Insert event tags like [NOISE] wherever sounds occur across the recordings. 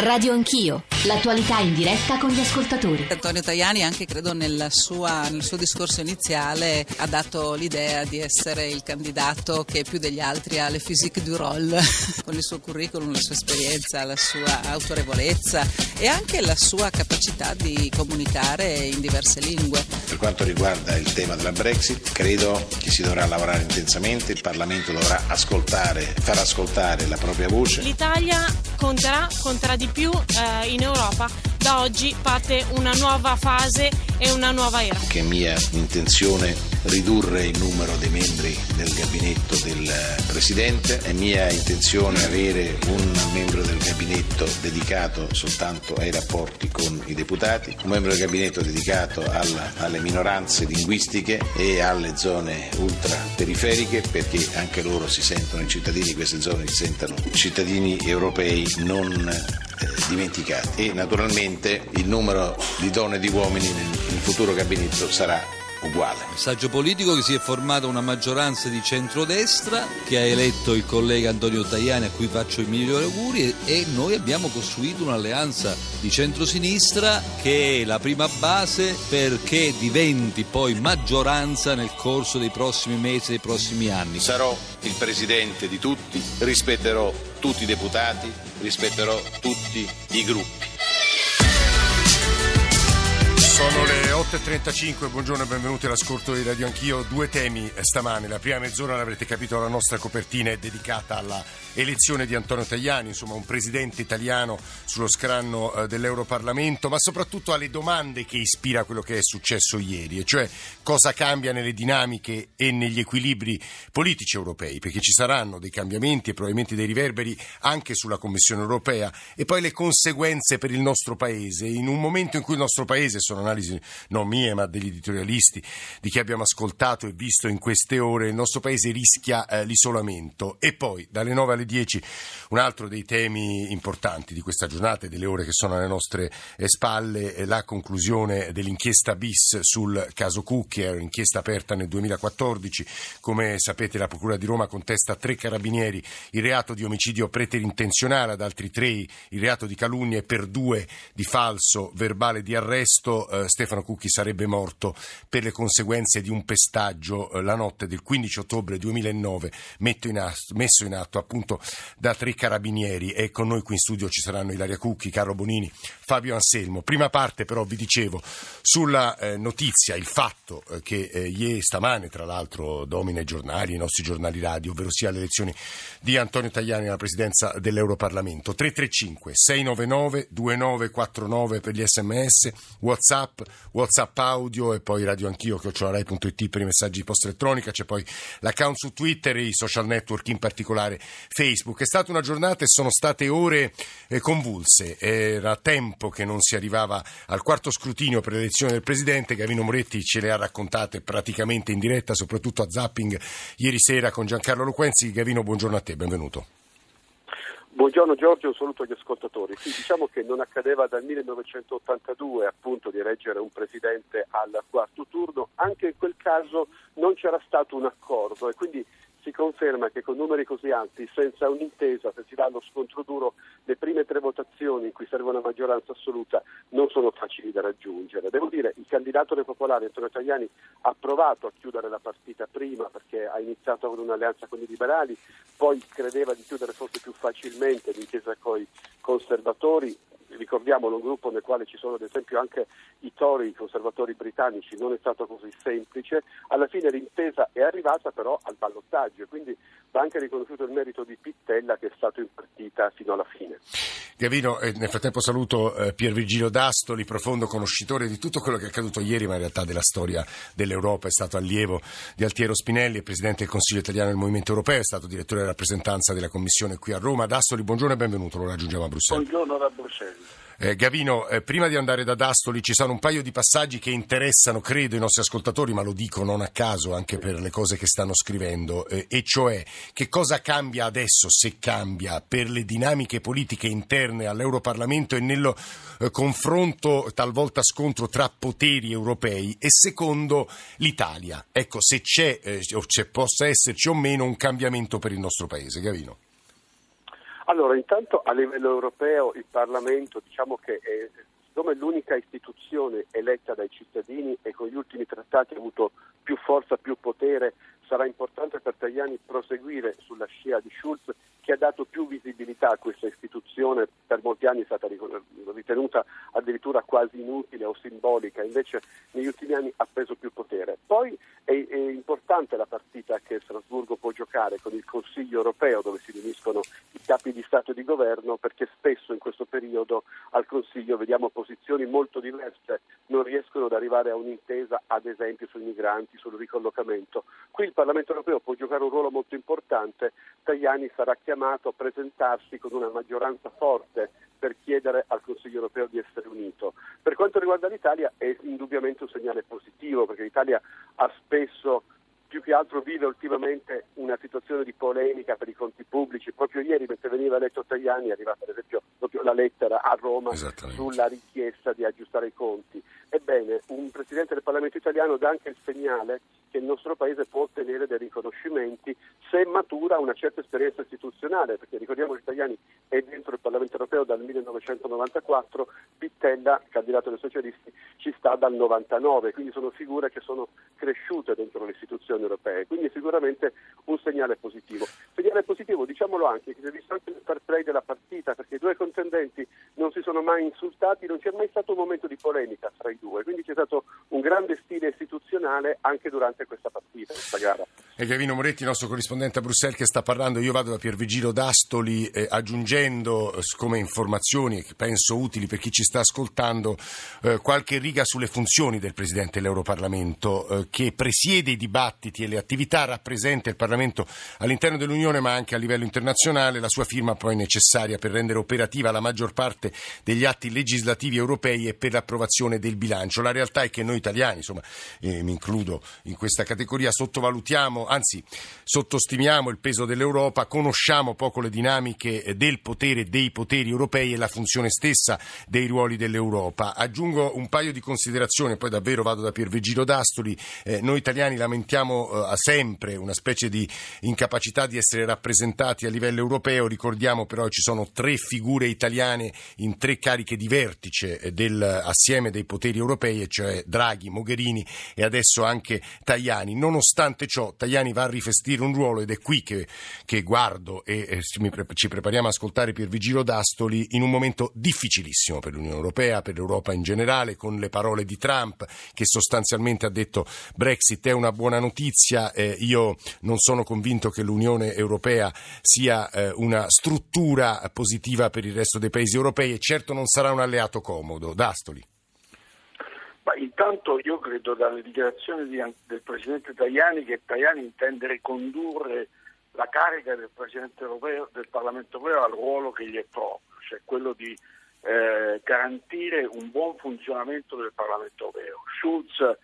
Radio Anch'io, l'attualità in diretta con gli ascoltatori. Antonio Tajani anche credo sua, nel suo discorso iniziale ha dato l'idea di essere il candidato che più degli altri ha le physique du rôle, [LAUGHS] con il suo curriculum, la sua esperienza, la sua autorevolezza e anche la sua capacità di comunicare in diverse lingue. Per quanto riguarda il tema della Brexit, credo che si dovrà lavorare intensamente, il Parlamento dovrà ascoltare, far ascoltare la propria voce. L'Italia conterà, conterà di più eh, in Europa. Da oggi parte una nuova fase e una nuova era. Che è mia intenzione ridurre il numero dei membri del gabinetto del Presidente, è mia intenzione avere un membro del gabinetto dedicato soltanto ai rapporti con i deputati, un membro del gabinetto dedicato alla, alle minoranze linguistiche e alle zone ultraperiferiche perché anche loro si sentono, i cittadini di queste zone si sentono cittadini europei non eh, dimenticati. E naturalmente il numero di donne e di uomini nel futuro gabinetto sarà uguale. Messaggio politico che si è formata una maggioranza di centrodestra che ha eletto il collega Antonio Tajani a cui faccio i migliori auguri e noi abbiamo costruito un'alleanza di centrosinistra che è la prima base perché diventi poi maggioranza nel corso dei prossimi mesi, dei prossimi anni. Sarò il presidente di tutti, rispetterò tutti i deputati, rispetterò tutti i gruppi. Sono le 8.35, buongiorno e benvenuti all'ascolto di Radio Anch'io. Due temi stamane. La prima mezz'ora, l'avrete capito, la nostra copertina è dedicata alla elezione di Antonio Tajani, insomma un presidente italiano sullo scranno eh, dell'Europarlamento, ma soprattutto alle domande che ispira quello che è successo ieri, e cioè cosa cambia nelle dinamiche e negli equilibri politici europei, perché ci saranno dei cambiamenti e probabilmente dei riverberi anche sulla Commissione europea e poi le conseguenze per il nostro Paese, in un momento in cui il nostro Paese, sono analisi non mie ma degli editorialisti, di chi abbiamo ascoltato e visto in queste ore, il nostro Paese rischia eh, l'isolamento e poi dalle 9 alle 10 un altro dei temi importanti di questa giornata e delle ore che sono alle nostre spalle è la conclusione dell'inchiesta bis sul caso Cucchi, inchiesta aperta nel 2014. Come sapete la Procura di Roma contesta a tre carabinieri il reato di omicidio preterintenzionale, ad altri tre il reato di calunnia e per due di falso verbale di arresto. Eh, Stefano Cucchi sarebbe morto per le conseguenze di un pestaggio eh, la notte del 15 ottobre 2009 in atto, messo in atto appunto da tre carabinieri e con noi qui in studio ci saranno Ilaria Cucchi, Carlo Bonini, Fabio Anselmo. Prima parte però vi dicevo sulla eh, notizia, il fatto eh, che eh, ieri stamane tra l'altro domina i giornali, i nostri giornali radio, ovvero sia le elezioni di Antonio Tajani alla presidenza dell'Europarlamento. 335 699 2949 per gli sms, whatsapp, whatsapp audio e poi radio anch'io, chiocciolarai.it per i messaggi di posta elettronica, c'è poi l'account su Twitter e i social network in particolare Facebook. È stata una giornata e sono state ore eh, convulse. Era tempo che non si arrivava al quarto scrutinio per l'elezione del Presidente. Gavino Moretti ce le ha raccontate praticamente in diretta, soprattutto a Zapping ieri sera con Giancarlo Loquenzi. Gavino, buongiorno a te, benvenuto. Buongiorno Giorgio, un saluto agli ascoltatori. Sì, diciamo che non accadeva dal 1982 appunto di eleggere un presidente al quarto turno, anche in quel caso non c'era stato un accordo e quindi si conferma che con numeri così alti, senza un'intesa, se si dà allo scontro duro, le prime tre votazioni in cui serve una maggioranza assoluta non sono facili da raggiungere. Devo dire, dei popolari, Antonio Tajani, ha provato a chiudere la partita prima perché ha iniziato con un'alleanza con i liberali, poi credeva di chiudere forse più facilmente l'intesa con i conservatori, ricordiamolo, un gruppo nel quale ci sono ad esempio anche i Tory, i conservatori britannici, non è stato così semplice. Alla fine l'intesa è arrivata però al ballottaggio. Quindi va anche riconosciuto il merito di Pittella che è stato in partita fino alla fine. Gavino, eh, nel frattempo saluto eh, Pier Virgilio D'Astoli, profondo conoscitore di tutto quello che è accaduto ieri, ma in realtà della storia dell'Europa, è stato allievo di Altiero Spinelli, è presidente del Consiglio italiano del Movimento Europeo, è stato direttore della rappresentanza della Commissione qui a Roma. D'Astoli, buongiorno e benvenuto, lo raggiungiamo a Bruxelles. Buongiorno da Bruxelles. Eh, Gavino, eh, prima di andare da Dastoli ci sono un paio di passaggi che interessano, credo, i nostri ascoltatori, ma lo dico non a caso anche per le cose che stanno scrivendo, eh, e cioè che cosa cambia adesso, se cambia, per le dinamiche politiche interne all'Europarlamento e nello eh, confronto, talvolta scontro tra poteri europei, e secondo l'Italia. Ecco, se c'è, eh, o c'è, possa esserci o meno un cambiamento per il nostro Paese. Gavino. Allora, intanto a livello europeo il Parlamento diciamo che è, siccome è l'unica istituzione eletta dai cittadini e con gli ultimi trattati ha avuto più forza, più potere, sarà importante per Tajani proseguire sulla scia di Schulz che ha dato più visibilità a questa istituzione, per molti anni è stata ritenuta addirittura quasi inutile o simbolica, invece negli ultimi anni ha preso più potere. Poi è, è importante la partita che Strasburgo può giocare con il Consiglio europeo dove si riuniscono i capi di Stato e di governo perché spesso in questo periodo al Consiglio vediamo posizioni molto diverse, non riescono ad arrivare a un'intesa ad esempio sui migranti, sul ricollocamento. Qui il Parlamento europeo può giocare un ruolo molto importante, Tajani sarà chiamato a presentarsi con una maggioranza forte per chiedere al Consiglio europeo di essere unito. Per quanto riguarda l'Italia è indubbiamente un segnale positivo perché l'Italia ha spesso più che altro vive ultimamente una situazione di polemica per i conti pubblici. Proprio ieri, mentre veniva eletto Tajani, è arrivata per esempio la lettera a Roma sulla richiesta di aggiustare i conti. Ebbene, un Presidente del Parlamento italiano dà anche il segnale che il nostro Paese può ottenere dei riconoscimenti se matura una certa esperienza istituzionale, perché ricordiamo che Tajani è dentro il Parlamento europeo dal 1994, Pittella, candidato dei socialisti, ci sta dal 99, quindi sono figure che sono cresciute dentro le istituzioni europee, quindi sicuramente un segnale positivo. Segnale positivo, diciamolo anche, che si è visto anche nel fair play della partita, perché i due contendenti non si sono mai insultati, non c'è mai stato un momento di polemica tra i due, quindi c'è stato un grande stile istituzionale anche durante questa partita, questa gara. E Gavino Moretti, nostro corrispondente a Bruxelles, che sta parlando, io vado da Piervigilo D'Astoli eh, aggiungendo eh, come informazioni che penso utili per chi ci sta ascoltando eh, qualche riga sulle funzioni del Presidente dell'Europarlamento eh, che presiede i dibattiti e le attività, rappresenta il Parlamento all'interno dell'Unione ma anche a livello internazionale, la sua firma poi necessaria per rendere operativa la maggior parte degli atti legislativi europei e per l'approvazione del bilancio. La realtà è che noi italiani, insomma eh, mi includo in questa categoria, sottovalutiamo anzi sottostimiamo il peso dell'Europa, conosciamo poco le dinamiche del potere dei poteri europei e la funzione stessa dei ruoli dell'Europa. Aggiungo un paio di considerazioni, poi davvero vado da Piervigiro D'Astoli. Eh, noi italiani lamentiamo eh, sempre una specie di incapacità di essere rappresentati a livello europeo, ricordiamo però che ci sono tre figure italiane in tre cariche di vertice eh, del, assieme dei poteri europei, cioè Draghi, Mogherini e adesso anche Tajani. Nonostante ciò, Tajani va a rifestire un ruolo ed è qui che, che guardo e eh, ci prepariamo a ascoltare Piervigilo D'Astoli in un momento difficilissimo per l'Unione Europea, per l'Europa in generale, con le parole di Trump che sostanzialmente ha detto Brexit è una buona notizia, eh, io non sono convinto che l'Unione Europea sia eh, una struttura positiva per il resto dei paesi europei e certo non sarà un alleato comodo. D'Astoli. Ma intanto io credo dalle dichiarazioni di, del Presidente Tajani che Tajani intende ricondurre la carica del Presidente europeo, del Parlamento europeo al ruolo che gli è proprio, cioè quello di eh, garantire un buon funzionamento del Parlamento europeo. Schulz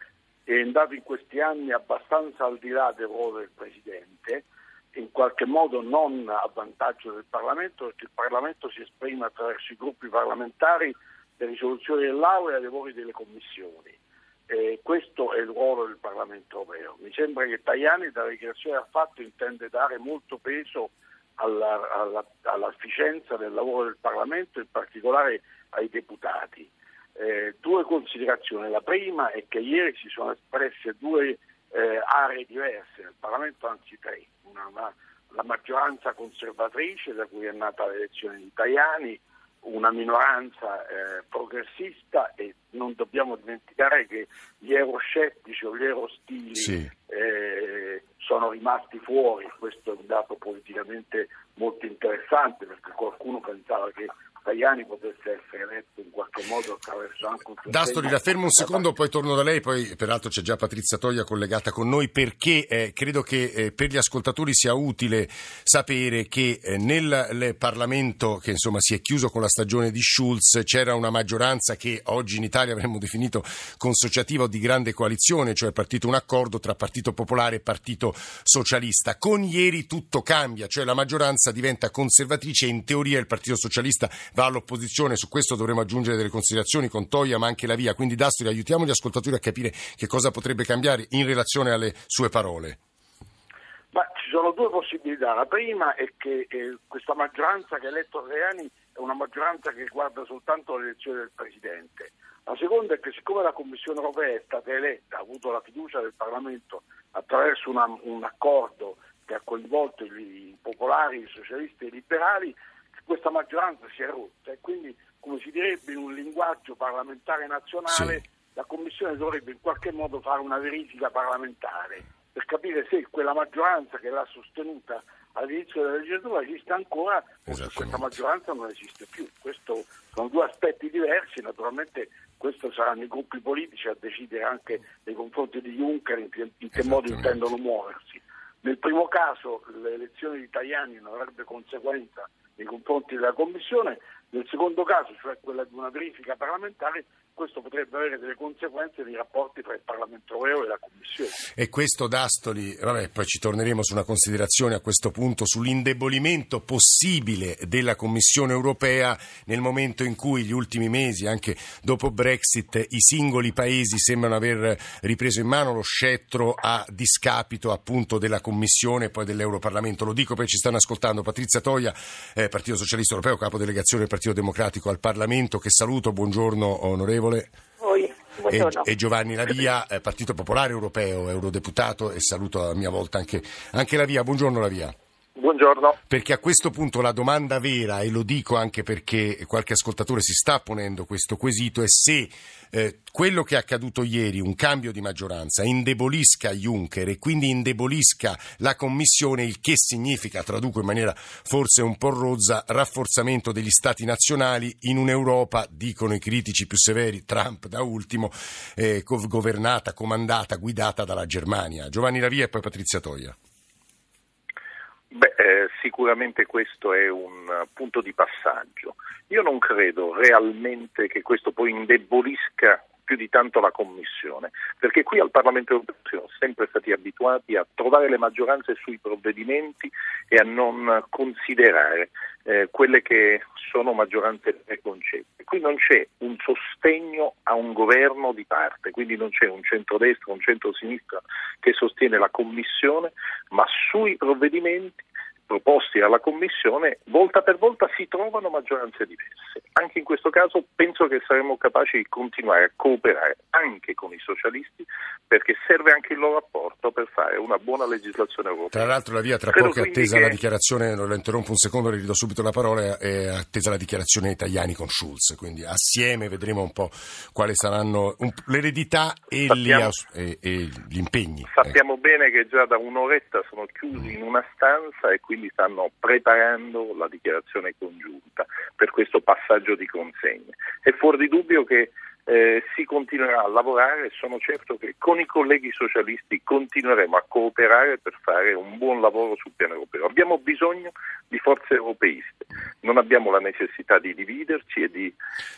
è andato in questi anni abbastanza al di là del ruolo del Presidente, in qualche modo non a vantaggio del Parlamento, perché il Parlamento si esprime attraverso i gruppi parlamentari le risoluzioni dell'Aula e i lavori delle commissioni. Eh, questo è il ruolo del Parlamento europeo. Mi sembra che Tajani, dalla dichiarazione ha fatto, intende dare molto peso alla, alla, all'efficienza del lavoro del Parlamento, in particolare ai deputati. Eh, due considerazioni. La prima è che ieri si sono espresse due eh, aree diverse nel Parlamento, anzi tre. Una, una, la maggioranza conservatrice, da cui è nata l'elezione di Tajani, una minoranza eh, progressista e non dobbiamo dimenticare che gli euroscettici o gli eurostili sì. eh, sono rimasti fuori, questo è un dato politicamente molto interessante perché qualcuno pensava che Tajani potesse essere eletto in qualche modo attraverso anche un D'Astoli, la fermo un secondo, poi torno da lei, poi peraltro c'è già Patrizia Toglia collegata con noi perché eh, credo che eh, per gli ascoltatori sia utile sapere che eh, nel Parlamento che insomma si è chiuso con la stagione di Schulz c'era una maggioranza che oggi in Italia avremmo definito consociativa o di grande coalizione, cioè partito un accordo tra Partito Popolare e Partito Socialista. Con ieri tutto cambia, cioè la maggioranza diventa conservatrice e in teoria il Partito Socialista va all'opposizione, su questo dovremo aggiungere delle considerazioni con Toia ma anche la via, quindi Dastoli aiutiamo gli ascoltatori a capire che cosa potrebbe cambiare in relazione alle sue parole. Ma ci sono due possibilità. La prima è che eh, questa maggioranza che ha eletto Tajani è una maggioranza che riguarda soltanto l'elezione del Presidente. La seconda è che siccome la Commissione europea è stata eletta, ha avuto la fiducia del Parlamento attraverso una, un accordo che ha coinvolto i popolari, i socialisti e i liberali, questa maggioranza si è rotta e quindi, come si direbbe in un linguaggio parlamentare nazionale, sì. la Commissione dovrebbe in qualche modo fare una verifica parlamentare per capire se quella maggioranza che l'ha sostenuta all'inizio della legislatura esiste ancora o se questa maggioranza non esiste più. Questo sono due aspetti diversi, naturalmente questo saranno i gruppi politici a decidere anche nei confronti di Juncker in che, in che modo intendono muoversi. Nel primo caso l'elezione di Tajani non avrebbe conseguenza nei confronti della Commissione, nel secondo caso, cioè quella di una verifica parlamentare, questo potrebbe avere delle conseguenze nei rapporti tra il Parlamento europeo e la Commissione. E questo D'Astoli, vabbè, poi ci torneremo su una considerazione a questo punto sull'indebolimento possibile della Commissione europea nel momento in cui gli ultimi mesi, anche dopo Brexit, i singoli paesi sembrano aver ripreso in mano lo scettro a discapito appunto della Commissione e poi dell'Europarlamento. Lo dico perché ci stanno ascoltando Patrizia Toia, eh, Partito Socialista Europeo, capo delegazione del Partito Democratico al Parlamento, che saluto, buongiorno onorevole onorevole. E, e, Giovanni Lavia, eh, Partito Popolare Europeo, eurodeputato, e saluto a mia volta anche, anche Lavia. Buongiorno Lavia. Buongiorno. Perché a questo punto la domanda vera, e lo dico anche perché qualche ascoltatore si sta ponendo questo quesito, è se eh, quello che è accaduto ieri, un cambio di maggioranza, indebolisca Juncker e quindi indebolisca la Commissione, il che significa, traduco in maniera forse un po' rozza, rafforzamento degli Stati nazionali in un'Europa, dicono i critici più severi, Trump da ultimo, eh, governata, comandata, guidata dalla Germania. Giovanni Lavia e poi Patrizia Toia. Beh, eh, sicuramente questo è un punto di passaggio. Io non credo realmente che questo poi indebolisca più di tanto la Commissione, perché qui al Parlamento europeo siamo sempre stati abituati a trovare le maggioranze sui provvedimenti e a non considerare eh, quelle che sono maggioranze preconcette. Qui non c'è un sostegno a un governo di parte, quindi non c'è un centrodestra, un centrosinistra che sostiene la Commissione, ma sui provvedimenti proposti alla Commissione, volta per volta si trovano maggioranze diverse. Anche in questo caso penso che saremo capaci di continuare a cooperare anche con i socialisti perché serve anche il loro apporto per fare una buona legislazione europea. Tra l'altro la via tra Credo poco è attesa che... la dichiarazione, lo interrompo un secondo, le ridò subito la parola, è attesa la dichiarazione italiani con Schulz, quindi assieme vedremo un po' quali saranno l'eredità e, sappiamo, gli, e, e, gli, impegni. Sappiamo ecco. bene che già da un'oretta sono chiusi in una stanza e quindi stanno preparando la dichiarazione congiunta per questo passaggio di consegne. È fuori di dubbio che eh, si continuerà a lavorare e sono certo che con i colleghi socialisti continueremo a cooperare per fare un buon lavoro sul piano europeo. Abbiamo bisogno di forze europeiste, non abbiamo la necessità di dividerci e di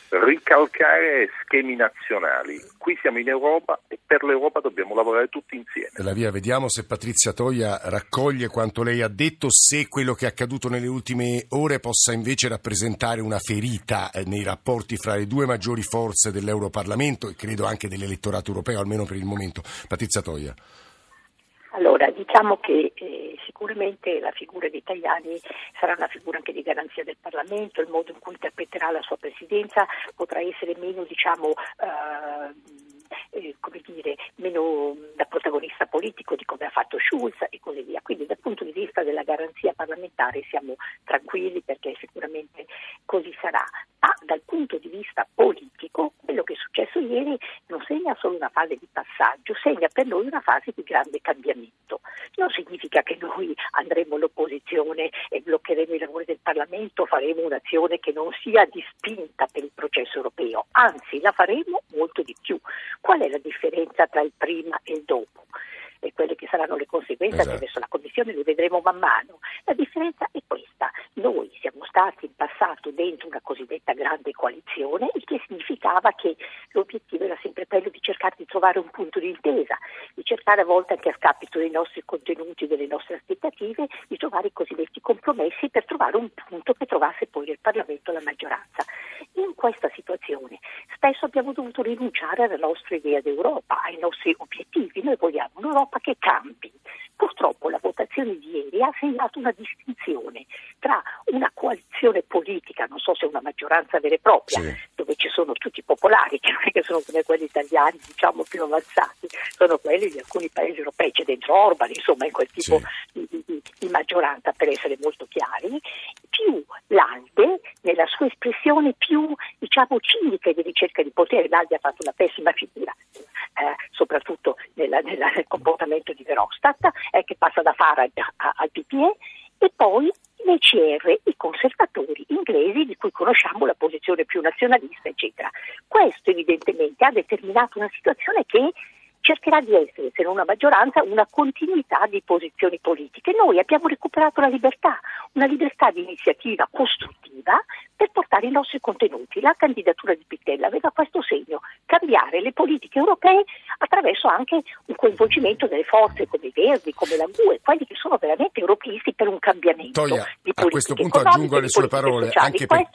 ricalcare schemi nazionali. Qui siamo in Europa e per l'Europa dobbiamo lavorare tutti insieme. La via, vediamo se Patrizia Toia raccoglie quanto lei ha detto, se quello che è accaduto nelle ultime ore possa invece rappresentare una ferita eh, nei rapporti fra le due maggiori forze dell'Europa dell'Europarlamento e credo anche dell'elettorato europeo, almeno per il momento. Patrizia Toia. Allora, diciamo che eh, sicuramente la figura di Tajani sarà una figura anche di garanzia del Parlamento, il modo in cui interpreterà la sua presidenza potrà essere meno, diciamo, eh, eh, come dire, meno da protagonista politico di come ha fatto Schulz e così via. Quindi dal punto di vista della garanzia parlamentare siamo tranquilli perché sicuramente così sarà. Ma dal punto di vista politico quello che è successo ieri non segna solo una fase di passaggio, segna per noi una fase di grande cambiamento. Non significa che noi andremo all'opposizione e bloccheremo i lavori del Parlamento, faremo un'azione che non sia di spinta per il processo europeo, anzi la faremo molto di più. Qual è la differenza tra il prima e il dopo? E quelle che saranno le conseguenze esatto. attraverso la Commissione le vedremo man mano. La differenza è questa. Noi siamo stati in passato dentro una cosiddetta grande coalizione, il che significava che l'obiettivo era sempre quello di cercare di trovare un punto di intesa, di cercare a volte anche a scapito dei nostri contenuti, delle nostre aspettative, di trovare i cosiddetti compromessi per trovare un punto che trovasse poi nel Parlamento la maggioranza. In questa situazione spesso abbiamo dovuto rinunciare alla nostra idea d'Europa, ai nostri obiettivi. Noi vogliamo un'Europa che cambi. Purtroppo la votazione Tajani ha segnato una distinzione tra una coalizione politica, non so se una maggioranza vera e propria, sì. dove ci sono tutti i popolari, [LAUGHS] che non è che sono come quelli italiani, diciamo più avanzati, sono quelli di alcuni paesi europei, c'è dentro Orban, insomma in quel tipo sì. di, di, di maggioranza per essere molto chiari, più l'ALDE nella sua espressione più diciamo cinica di ricerca di potere, l'ALDE ha fatto una pessima figura, eh, soprattutto nella, nella, nel comportamento di Verhofstadt, eh, che passa da Farage al PPE, e poi nei CR i conservatori inglesi di cui conosciamo la posizione più nazionalista, eccetera. Questo evidentemente ha determinato una situazione che cercherà di essere, se non una maggioranza, una continuità di posizioni politiche. Noi abbiamo recuperato la libertà, una libertà di iniziativa costruttiva per portare i nostri contenuti. La candidatura di Pittella aveva questo segno, cambiare le politiche europee anche un coinvolgimento delle forze come i Verdi, come la GUE, quelli che sono veramente europeisti per un cambiamento. Toia, a questo punto aggiungo alle sue parole, anche per,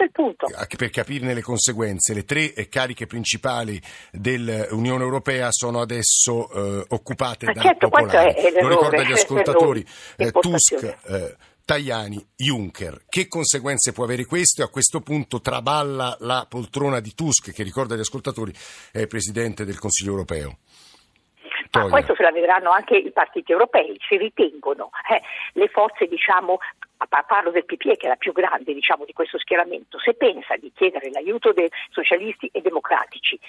anche per, capirne le conseguenze, le tre cariche principali dell'Unione Europea sono adesso eh, occupate ah, da certo, popolari. Lo ricordo agli ascoltatori, eh, Tusk, eh, Tajani, Juncker. Che conseguenze può avere questo? E a questo punto traballa la poltrona di Tusk, che ricorda agli ascoltatori è Presidente del Consiglio europeo. Ma questo se la vedranno anche i partiti europei, si ritengono eh, le forze diciamo, parlo del PPE che è la più grande diciamo, di questo schieramento, se pensa di chiedere l'aiuto dei socialisti e democratici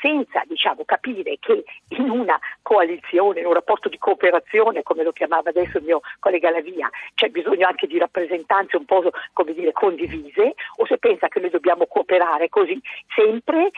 senza diciamo, capire che in una coalizione, in un rapporto di cooperazione, come lo chiamava adesso il mio collega Lavia, c'è bisogno anche di rappresentanze un po' come dire, condivise, o se pensa che noi dobbiamo cooperare così sempre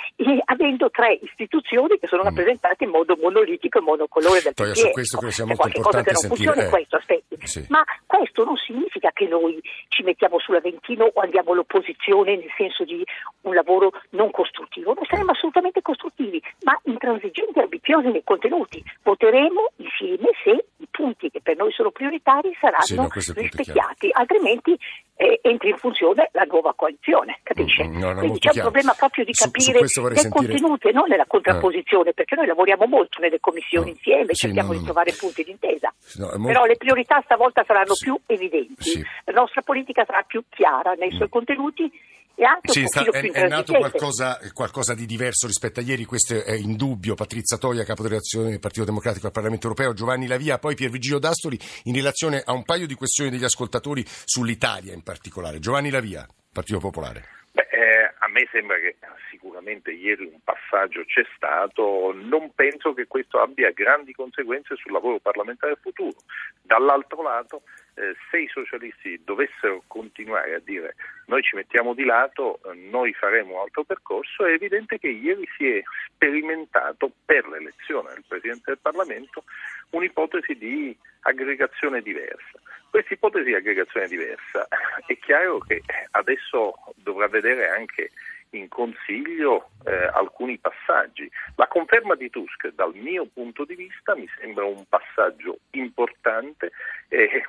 avendo tre istituzioni che sono mm. rappresentate in modo monolitico e monocolore del Poi, su questo credo sia molto importante cosa che non sentire. funziona eh. questo, aspetti. Sì. Ma questo non significa che noi ci mettiamo sull'Aventino o andiamo all'opposizione nel senso di un lavoro non costruttivo. Noi saremo assolutamente costruttivi ma intransigenti e ambiziosi nei contenuti. Voteremo insieme se i punti che per noi sono prioritari saranno sì, no, rispecchiati, altrimenti eh, entri in funzione la nuova coalizione, capisce? Mm, no, Quindi c'è chiaro. un problema proprio di capire su, su nei sentire... contenuti e non nella contrapposizione, eh. perché noi lavoriamo molto nelle commissioni no. insieme, sì, cerchiamo di trovare punti d'intesa. Molto... Però le priorità stavolta saranno più evidenti, la nostra politica sarà più chiara nei suoi mm. contenuti e anche sì, sta, è, è, nato qualcosa, qualcosa, di diverso rispetto a ieri, questo è in dubbio. Patrizia Toia, capo delegazione del Partito Democratico al Parlamento Europeo, Giovanni Lavia, poi Piervigio D'Astoli, in relazione a un paio di questioni degli ascoltatori sull'Italia in particolare. Giovanni Lavia, Partito Popolare. Beh, eh, a me sembra che sicuramente ieri un passaggio c'è stato, non penso che questo abbia grandi conseguenze sul lavoro parlamentare futuro. Dall'altro lato, eh, se i socialisti dovessero continuare a dire noi ci mettiamo di lato, eh, noi faremo un altro percorso, è evidente che ieri si è sperimentato per l'elezione del Presidente del Parlamento un'ipotesi di aggregazione diversa. Questa ipotesi di aggregazione diversa è chiaro che adesso dovrà vedere anche in Consiglio eh, alcuni passaggi. La conferma di Tusk dal mio punto di vista mi sembra un passaggio importante eh,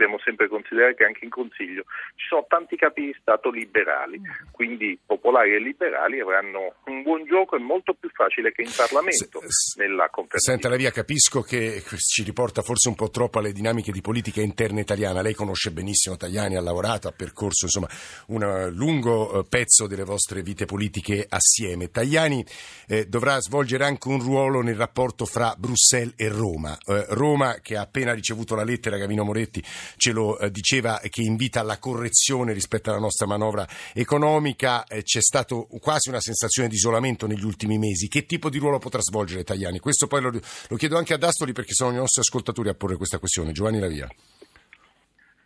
dobbiamo sempre considerare che anche in Consiglio ci sono tanti capi di Stato liberali, quindi popolari e liberali avranno un buon gioco e molto più facile che in Parlamento se, nella conferma. Senta la via, capisco che ci riporta forse un po' troppo alle dinamiche di politica interna italiana. Lei conosce benissimo Tajani, ha lavorato, ha percorso insomma un lungo eh, pezzo delle vostre vite politiche assieme. Tajani eh, dovrà svolgere anche un ruolo nel rapporto fra Bruxelles e Roma. Eh, Roma che ha appena ricevuto la lettera, Gavino Moretti ce lo eh, diceva, che invita alla correzione rispetto alla nostra manovra economica. Eh, c'è stato quasi una sensazione di isolamento negli ultimi mesi. Che tipo di ruolo potrà svolgere Tajani? Questo poi lo, lo chiedo anche ad Astoli perché sono i nostri ascoltatori a porre questa questione. Giovanni Lavia.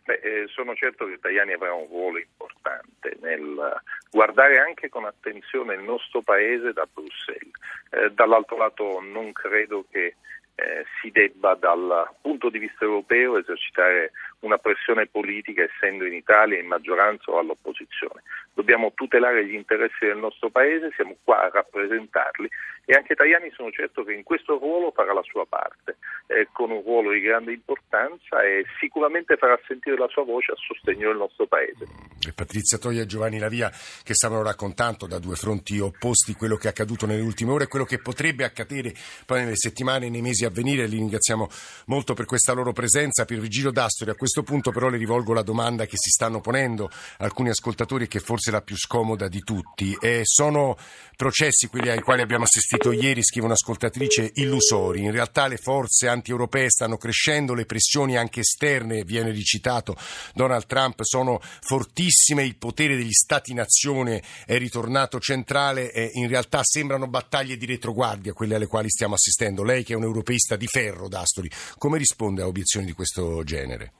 Beh, eh, sono certo che Tajani avrà un ruolo importante nel guardare anche con attenzione il nostro paese da Bruxelles. Eh, dall'altro lato non credo che eh, si debba dal punto di vista europeo esercitare una pressione politica essendo in Italia in maggioranza o all'opposizione. Dobbiamo tutelare gli interessi del nostro Paese, siamo qua a rappresentarli e anche Tajani sono certo che in questo ruolo farà la sua parte, eh, con un ruolo di grande importanza e sicuramente farà sentire la sua voce a sostegno del nostro Paese. E Patrizia Toia e Giovanni Lavia che stavano raccontando da due fronti opposti quello che è accaduto nelle ultime ore e quello che potrebbe accadere poi nelle settimane e nei mesi a venire. Li ringraziamo molto per questa loro presenza. Per Virgilio Dastori, a questo punto però le rivolgo la domanda che si stanno ponendo alcuni ascoltatori che forse è la più scomoda di tutti. E sono processi quelli ai quali abbiamo assistito ieri, scrive un'ascoltatrice, illusori. In realtà le forze anti-europee stanno crescendo, le pressioni anche esterne, viene ricitato Donald Trump, sono fortissime, il potere degli stati-nazione è ritornato centrale e in realtà sembrano battaglie di retroguardia quelle alle quali stiamo assistendo. Lei che è un europeista di ferro, D'Astori, come risponde a obiezioni di questo genere?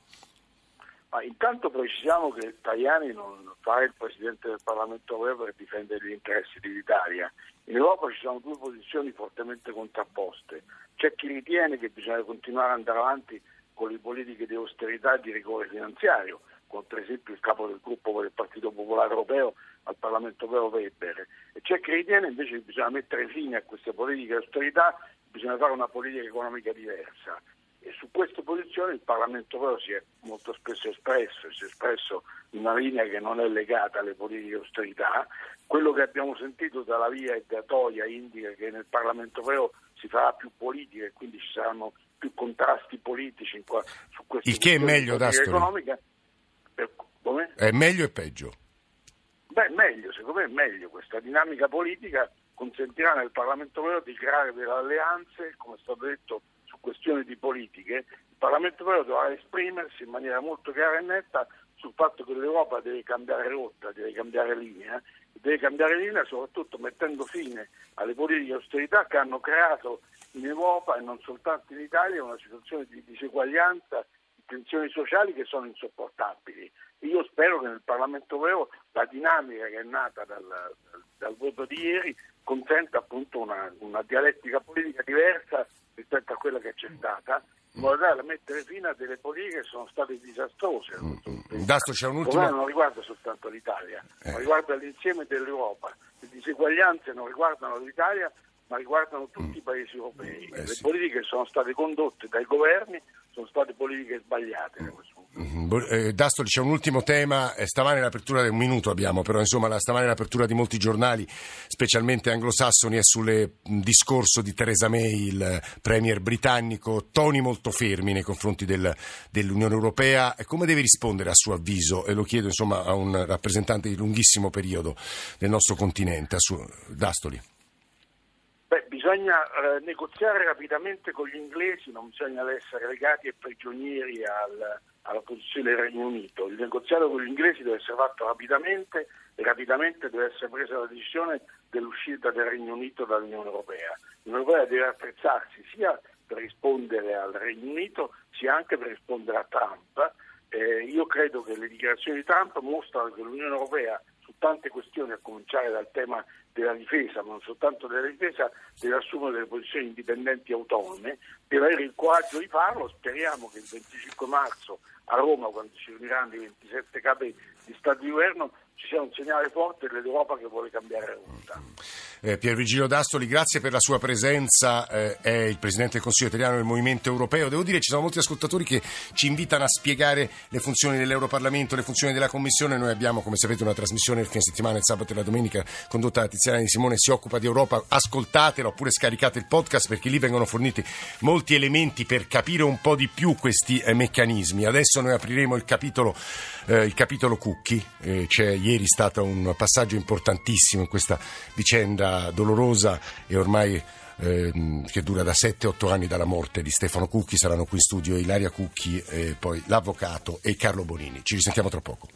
Ma intanto precisiamo che Tajani non fa il Presidente del Parlamento europeo per difendere gli interessi dell'Italia. In Europa ci sono due posizioni fortemente contrapposte. C'è chi ritiene che bisogna continuare ad andare avanti con le politiche di austerità e di rigore finanziario, con per esempio il capo del gruppo del Partito Popolare Europeo al Parlamento Europeo Weber. E c'è chi ritiene invece che bisogna mettere fine a queste politiche di austerità, bisogna fare una politica economica diversa e su queste posizioni il Parlamento europeo si è molto spesso espresso, si è espresso in una linea che non è legata alle politiche di austerità. Quello che abbiamo sentito dalla via e da Toia indica che nel Parlamento europeo si farà più politica e quindi ci saranno più contrasti politici qua, su queste Il che è meglio, economica. Come? È meglio e peggio? Beh, meglio, secondo me è meglio. Questa dinamica politica consentirà nel Parlamento europeo di creare delle alleanze, come è stato detto, questioni di politiche, il Parlamento europeo dovrà esprimersi in maniera molto chiara e netta sul fatto che l'Europa deve cambiare rotta, deve cambiare linea, deve cambiare linea soprattutto mettendo fine alle politiche di austerità che hanno creato in Europa e non soltanto in Italia una situazione di diseguaglianza, di tensioni sociali che sono insopportabili. Io spero che nel Parlamento europeo la dinamica che è nata dal, dal, voto di ieri consenta appunto una, una dialettica politica diversa quella che c'è stata, in modo tale da mettere fine a delle politiche che sono state disastrose. Mm, Dasto, c'è un ultimo... non riguarda soltanto l'Italia, eh. ma riguarda l'insieme dell'Europa. Le diseguaglianze non riguardano l'Italia, ma riguardano tutti i paesi europei. Eh, Le sì. politiche che sono state condotte dai governi sono state politiche sbagliate. Mm. Eh, Dastoli, c'è un ultimo tema, eh, stamane l'apertura di un minuto abbiamo, però insomma stamane l'apertura di molti giornali, specialmente anglosassoni, è sul discorso di Theresa May, il premier britannico, toni molto fermi nei confronti del, dell'Unione Europea. Come deve rispondere a suo avviso? E lo chiedo insomma a un rappresentante di lunghissimo periodo del nostro continente, a suo, Dastoli. Beh, bisogna eh, negoziare rapidamente con gli inglesi, non bisogna essere legati e prigionieri al, alla posizione del Regno Unito. Il negoziato con gli inglesi deve essere fatto rapidamente e rapidamente deve essere presa la decisione dell'uscita del Regno Unito dall'Unione Europea. L'Unione Europea deve attrezzarsi sia per rispondere al Regno Unito sia anche per rispondere a Trump. Eh, io credo che le dichiarazioni di Trump mostrano che l'Unione Europea tante questioni, a cominciare dal tema della difesa, ma non soltanto della difesa, deve assumere delle posizioni indipendenti e autonome, deve avere il coraggio di farlo. Speriamo che il 25 marzo a Roma, quando si riuniranno i 27 capi di Stato di governo, ci sia un segnale forte dell'Europa che vuole cambiare rotta. Eh, Pier Vigilio D'Astoli, grazie per la sua presenza, eh, è il Presidente del Consiglio italiano del Movimento Europeo. Devo dire ci sono molti ascoltatori che ci invitano a spiegare le funzioni dell'Europarlamento, le funzioni della Commissione. Noi abbiamo, come sapete, una trasmissione il fine settimana, il sabato e la domenica, condotta da Tiziana Di Simone, si occupa di Europa. Ascoltatela oppure scaricate il podcast perché lì vengono forniti molti elementi per capire un po' di più questi eh, meccanismi. Adesso noi apriremo il capitolo, eh, il capitolo Cucchi. Eh, c'è ieri stato un passaggio importantissimo in questa vicenda dolorosa e ormai ehm, che dura da 7-8 anni dalla morte di Stefano Cucchi. Saranno qui in studio Ilaria Cucchi, poi l'avvocato e Carlo Bonini. Ci risentiamo tra poco.